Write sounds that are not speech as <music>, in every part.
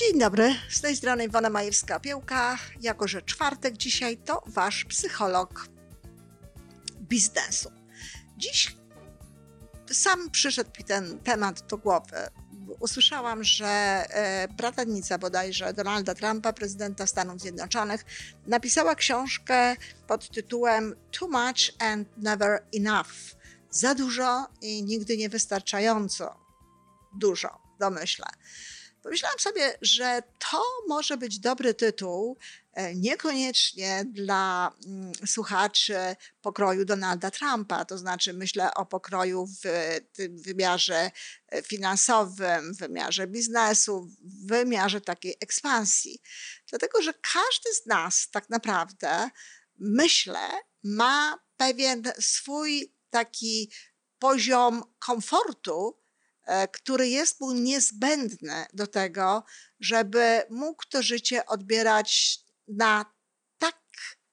Dzień dobry, z tej strony Iwona Majewska-Piełka. Jako, że czwartek dzisiaj, to wasz psycholog biznesu. Dziś sam przyszedł mi ten temat do głowy. Usłyszałam, że e, bratanica bodajże Donalda Trumpa, prezydenta Stanów Zjednoczonych, napisała książkę pod tytułem Too Much and Never Enough. Za dużo i nigdy niewystarczająco dużo, domyślę. Pomyślałam sobie, że to może być dobry tytuł, e, niekoniecznie dla mm, słuchaczy pokroju Donalda Trumpa, to znaczy myślę o pokroju w tym wymiarze e, finansowym, w wymiarze biznesu, w wymiarze takiej ekspansji. Dlatego, że każdy z nas tak naprawdę, myślę, ma pewien swój taki poziom komfortu, który jest mu niezbędny do tego, żeby mógł to życie odbierać na tak,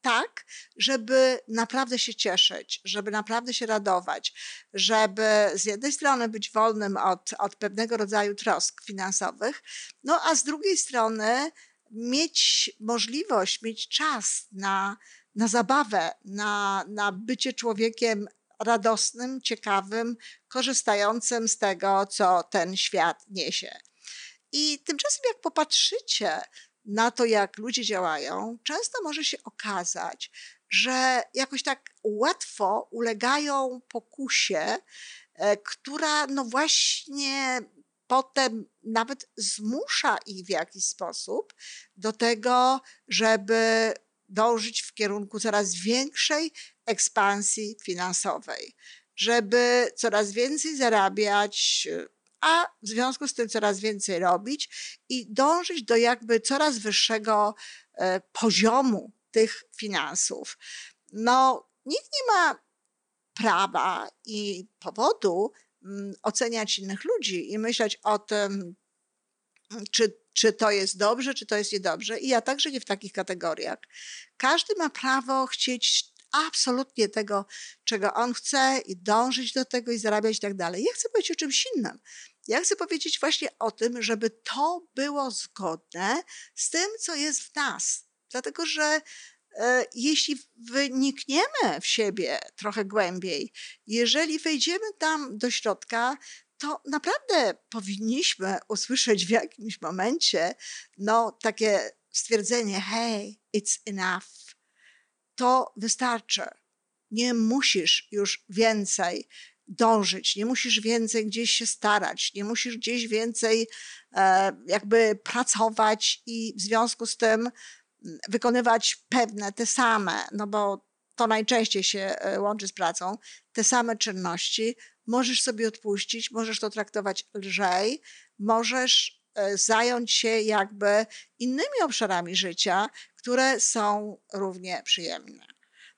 tak, żeby naprawdę się cieszyć, żeby naprawdę się radować, żeby z jednej strony być wolnym od, od pewnego rodzaju trosk finansowych, no a z drugiej strony mieć możliwość, mieć czas na, na zabawę, na, na bycie człowiekiem radosnym, ciekawym, korzystającym z tego, co ten świat niesie. I tymczasem, jak popatrzycie na to, jak ludzie działają, często może się okazać, że jakoś tak łatwo ulegają pokusie, e, która no właśnie potem nawet zmusza ich w jakiś sposób do tego, żeby dążyć w kierunku coraz większej ekspansji finansowej, żeby coraz więcej zarabiać, a w związku z tym coraz więcej robić i dążyć do jakby coraz wyższego e, poziomu tych finansów. No, nikt nie ma prawa i powodu mm, oceniać innych ludzi i myśleć o tym, czy, czy to jest dobrze, czy to jest niedobrze. I ja także nie w takich kategoriach. Każdy ma prawo chcieć absolutnie tego, czego on chce i dążyć do tego i zarabiać i tak dalej. Ja chcę powiedzieć o czymś innym. Ja chcę powiedzieć właśnie o tym, żeby to było zgodne z tym, co jest w nas. Dlatego, że e, jeśli wynikniemy w siebie trochę głębiej, jeżeli wejdziemy tam do środka, to naprawdę powinniśmy usłyszeć w jakimś momencie no, takie stwierdzenie: hey, it's enough to wystarczy. Nie musisz już więcej dążyć, nie musisz więcej gdzieś się starać, nie musisz gdzieś więcej e, jakby pracować i w związku z tym mm, wykonywać pewne te same, no bo to najczęściej się e, łączy z pracą, te same czynności, możesz sobie odpuścić, możesz to traktować lżej, możesz e, zająć się jakby innymi obszarami życia, które są równie przyjemne.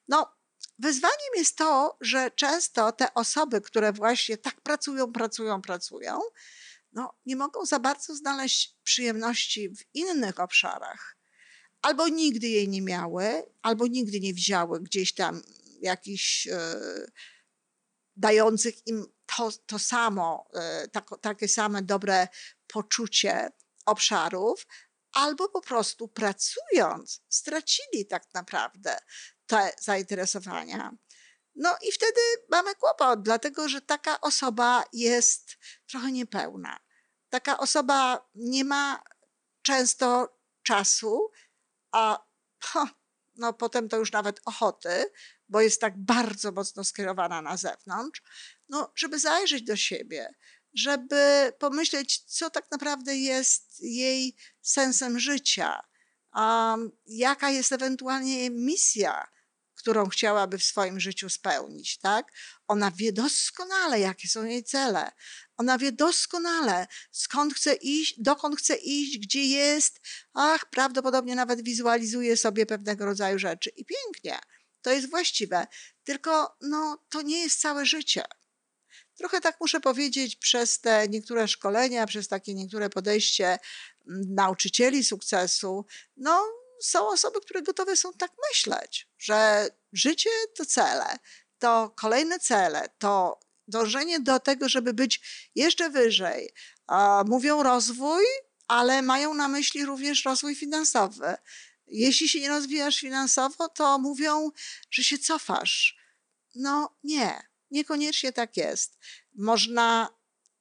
No, wyzwaniem jest to, że często te osoby, które właśnie tak pracują, pracują, pracują, no, nie mogą za bardzo znaleźć przyjemności w innych obszarach. Albo nigdy jej nie miały, albo nigdy nie wzięły gdzieś tam jakichś e, dających im to, to samo, tak, takie same dobre poczucie obszarów, albo po prostu pracując stracili tak naprawdę te zainteresowania. No i wtedy mamy kłopot, dlatego że taka osoba jest trochę niepełna. Taka osoba nie ma często czasu, a <laughs> no potem to już nawet ochoty, bo jest tak bardzo mocno skierowana na zewnątrz, no, żeby zajrzeć do siebie, żeby pomyśleć, co tak naprawdę jest jej sensem życia, um, jaka jest ewentualnie misja, którą chciałaby w swoim życiu spełnić, tak? Ona wie doskonale, jakie są jej cele. Ona wie doskonale, skąd chce iść, dokąd chce iść, gdzie jest. Ach, prawdopodobnie nawet wizualizuje sobie pewnego rodzaju rzeczy. I pięknie, to jest właściwe. Tylko, no, to nie jest całe życie trochę tak muszę powiedzieć, przez te niektóre szkolenia, przez takie niektóre podejście mm, nauczycieli sukcesu, no są osoby, które gotowe są tak myśleć, że życie to cele, to kolejne cele, to dążenie do tego, żeby być jeszcze wyżej. Mówią rozwój, ale mają na myśli również rozwój finansowy. Jeśli się nie rozwijasz finansowo, to mówią, że się cofasz. No nie, niekoniecznie tak jest. Można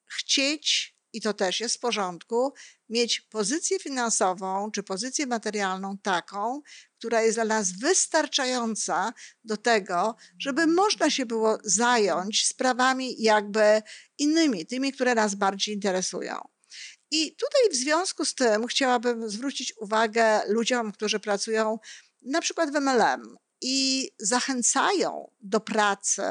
chcieć, i to też jest w porządku, mieć pozycję finansową czy pozycję materialną taką, która jest dla nas wystarczająca do tego, żeby można się było zająć sprawami jakby innymi, tymi, które nas bardziej interesują. I tutaj w związku z tym chciałabym zwrócić uwagę ludziom, którzy pracują na przykład w MLM i zachęcają do pracy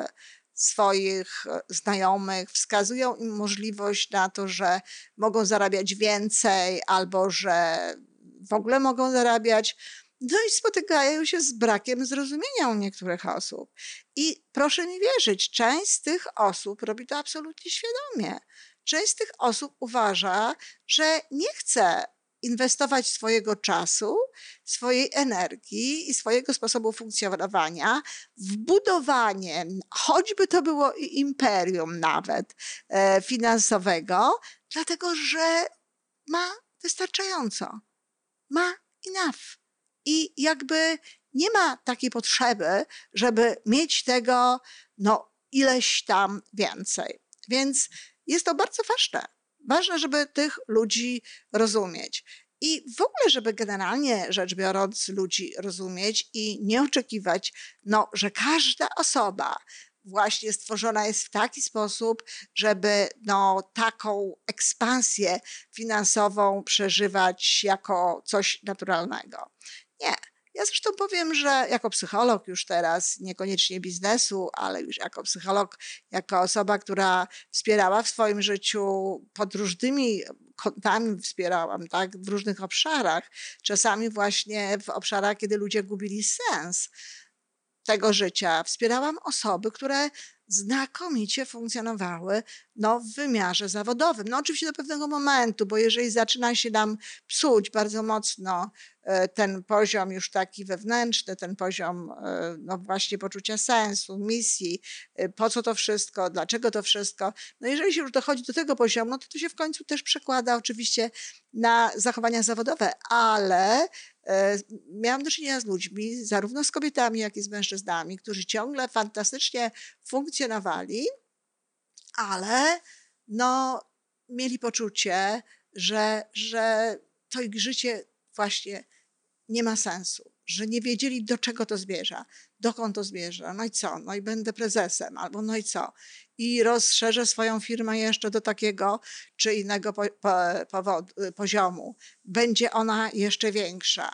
swoich znajomych, wskazują im możliwość na to, że mogą zarabiać więcej albo że w ogóle mogą zarabiać. No i spotykają się z brakiem zrozumienia u niektórych osób. I proszę mi wierzyć, część z tych osób robi to absolutnie świadomie. Część z tych osób uważa, że nie chce inwestować swojego czasu, swojej energii i swojego sposobu funkcjonowania w budowanie, choćby to było imperium nawet e, finansowego, dlatego że ma wystarczająco, ma enough. I jakby nie ma takiej potrzeby, żeby mieć tego no, ileś tam więcej. Więc jest to bardzo ważne. Ważne, żeby tych ludzi rozumieć. I w ogóle, żeby generalnie rzecz biorąc ludzi rozumieć i nie oczekiwać, no, że każda osoba właśnie stworzona jest w taki sposób, żeby no, taką ekspansję finansową przeżywać jako coś naturalnego. Nie. Ja zresztą powiem, że jako psycholog już teraz, niekoniecznie biznesu, ale już jako psycholog, jako osoba, która wspierała w swoim życiu pod różnymi kątami wspierałam, tak, w różnych obszarach. Czasami właśnie w obszarach, kiedy ludzie gubili sens tego życia. Wspierałam osoby, które znakomicie funkcjonowały no, w wymiarze zawodowym. No oczywiście do pewnego momentu, bo jeżeli zaczyna się nam psuć bardzo mocno e, ten poziom już taki wewnętrzny, ten poziom e, no właśnie poczucia sensu, misji, e, po co to wszystko, dlaczego to wszystko, no jeżeli się już dochodzi do tego poziomu, no to to się w końcu też przekłada oczywiście na zachowania zawodowe, ale miałam do czynienia z ludźmi, zarówno z kobietami, jak i z mężczyznami, którzy ciągle fantastycznie funkcjonowali, ale no, mieli poczucie, że, że to ich życie właśnie nie ma sensu, że nie wiedzieli, do czego to zmierza, dokąd to zmierza, no i co, no i będę prezesem, albo no i co. I rozszerzę swoją firmę jeszcze do takiego czy innego po, po, poziomu. Będzie ona jeszcze większa.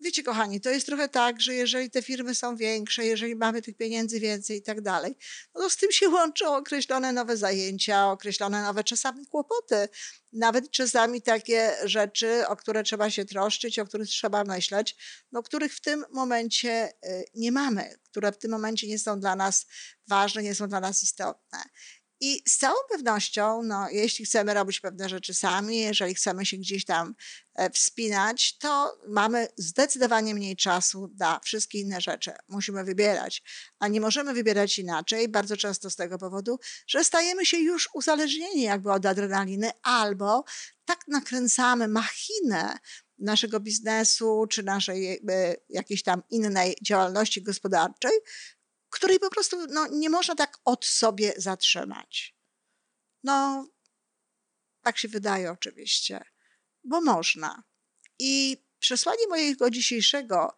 Wiecie, kochani, to jest trochę tak, że jeżeli te firmy są większe, jeżeli mamy tych pieniędzy więcej i tak dalej, no to z tym się łączą określone nowe zajęcia, określone nowe czasami kłopoty, nawet czasami takie rzeczy, o które trzeba się troszczyć, o których trzeba myśleć, no których w tym momencie y, nie mamy, które w tym momencie nie są dla nas ważne, nie są dla nas istotne. I z całą pewnością, no, jeśli chcemy robić pewne rzeczy sami, jeżeli chcemy się gdzieś tam e, wspinać, to mamy zdecydowanie mniej czasu na wszystkie inne rzeczy. Musimy wybierać, a nie możemy wybierać inaczej, bardzo często z tego powodu, że stajemy się już uzależnieni jakby od adrenaliny albo tak nakręcamy machinę naszego biznesu czy naszej jakiejś tam innej działalności gospodarczej, której po prostu no, nie można tak od sobie zatrzymać. No, tak się wydaje oczywiście, bo można. I przesłanie mojego dzisiejszego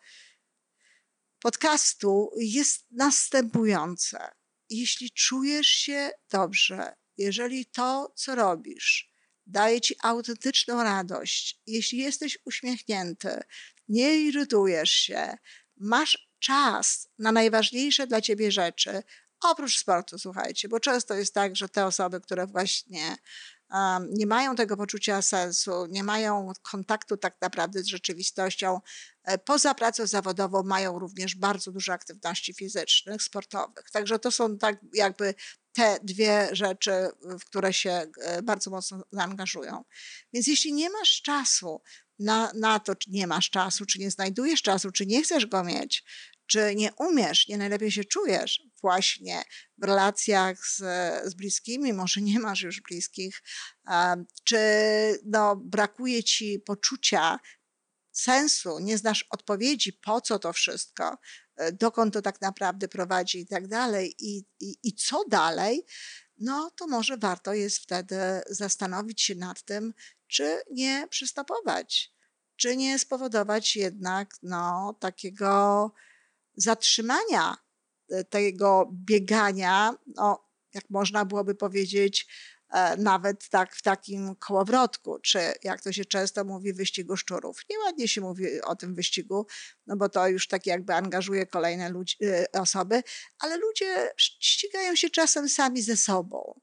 podcastu jest następujące. Jeśli czujesz się dobrze, jeżeli to, co robisz, daje ci autentyczną radość, jeśli jesteś uśmiechnięty, nie irytujesz się, masz czas na najważniejsze dla ciebie rzeczy, oprócz sportu, słuchajcie, bo często jest tak, że te osoby, które właśnie um, nie mają tego poczucia sensu, nie mają kontaktu tak naprawdę z rzeczywistością, e, poza pracą zawodową mają również bardzo dużo aktywności fizycznych, sportowych. Także to są tak jakby te dwie rzeczy, w które się e, bardzo mocno zaangażują. Więc jeśli nie masz czasu na, na to, czy nie masz czasu, czy nie znajdujesz czasu, czy nie chcesz go mieć, czy nie umiesz, nie najlepiej się czujesz właśnie w relacjach z, z bliskimi, może nie masz już bliskich, czy no, brakuje ci poczucia sensu, nie znasz odpowiedzi, po co to wszystko, e, dokąd to tak naprawdę prowadzi i tak dalej, i, i, i co dalej, no to może warto jest wtedy zastanowić się nad tym, czy nie przystopować, czy nie spowodować jednak no, takiego zatrzymania e, tego biegania, no, jak można byłoby powiedzieć, E, nawet tak w takim kołowrotku, czy jak to się często mówi, wyścigu szczurów. Nieładnie się mówi o tym wyścigu, no bo to już tak jakby angażuje kolejne ludzi, e, osoby, ale ludzie ścigają się czasem sami ze sobą.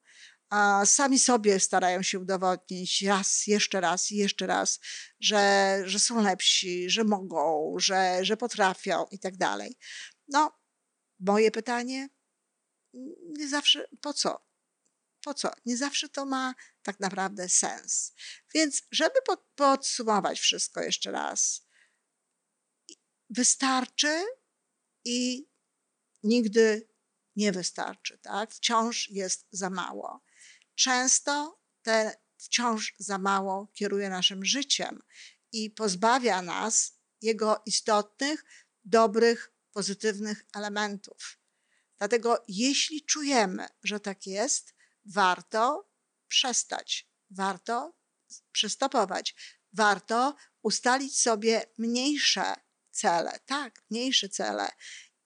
A sami sobie starają się udowodnić raz, jeszcze raz i jeszcze raz, że, że są lepsi, że mogą, że, że potrafią i tak dalej. No, moje pytanie, nie zawsze po co? po co? Nie zawsze to ma tak naprawdę sens. Więc, żeby podsumować wszystko jeszcze raz, wystarczy i nigdy nie wystarczy, tak? Wciąż jest za mało. Często te wciąż za mało kieruje naszym życiem i pozbawia nas jego istotnych, dobrych, pozytywnych elementów. Dlatego, jeśli czujemy, że tak jest, warto przestać, warto przystopować, warto ustalić sobie mniejsze cele, tak, mniejsze cele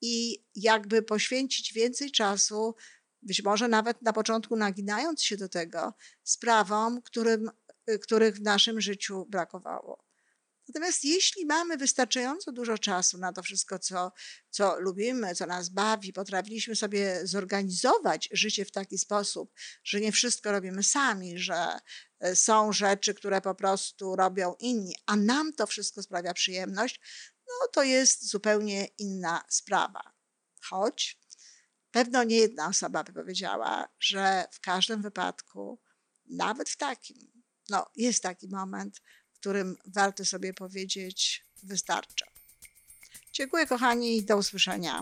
i jakby poświęcić więcej czasu, być może nawet na początku naginając się do tego, sprawom, którym, których w naszym życiu brakowało. Natomiast jeśli mamy wystarczająco dużo czasu na to wszystko, co, co lubimy, co nas bawi, potrafiliśmy sobie zorganizować życie w taki sposób, że nie wszystko robimy sami, że e, są rzeczy, które po prostu robią inni, a nam to wszystko sprawia przyjemność, no to jest zupełnie inna sprawa. Choć pewno nie jedna osoba by powiedziała, że w każdym wypadku, nawet w takim, no jest taki moment, którym warto sobie powiedzieć wystarcza. Dziękuję kochani do usłyszenia.